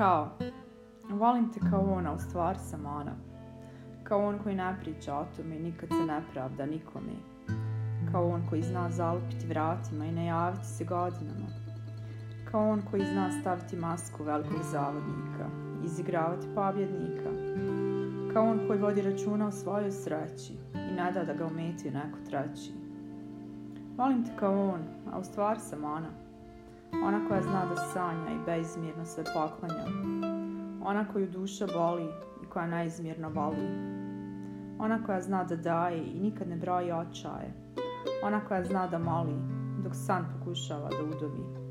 Kao, volim te kao ona, u stvari sam ona. Kao on koji ne priča o tome i nikad se ne pravda nikome. Kao on koji zna zalupiti vratima i najaviti se godinama. Kao on koji zna staviti masku velikog zavodnika, izigravati pobjednika. Kao on koji vodi računa o svojoj sreći i ne da da ga umeti neko treći. Volim te kao on, a u stvari sam ona. Koja zna da sanja i beizmjerno se poklanja. Ona koju duša boli i koja neizmjerno voli. Ona koja zna da daje i nikad ne broji očaje. Ona koja zna da moli dok san pokušava da udovi.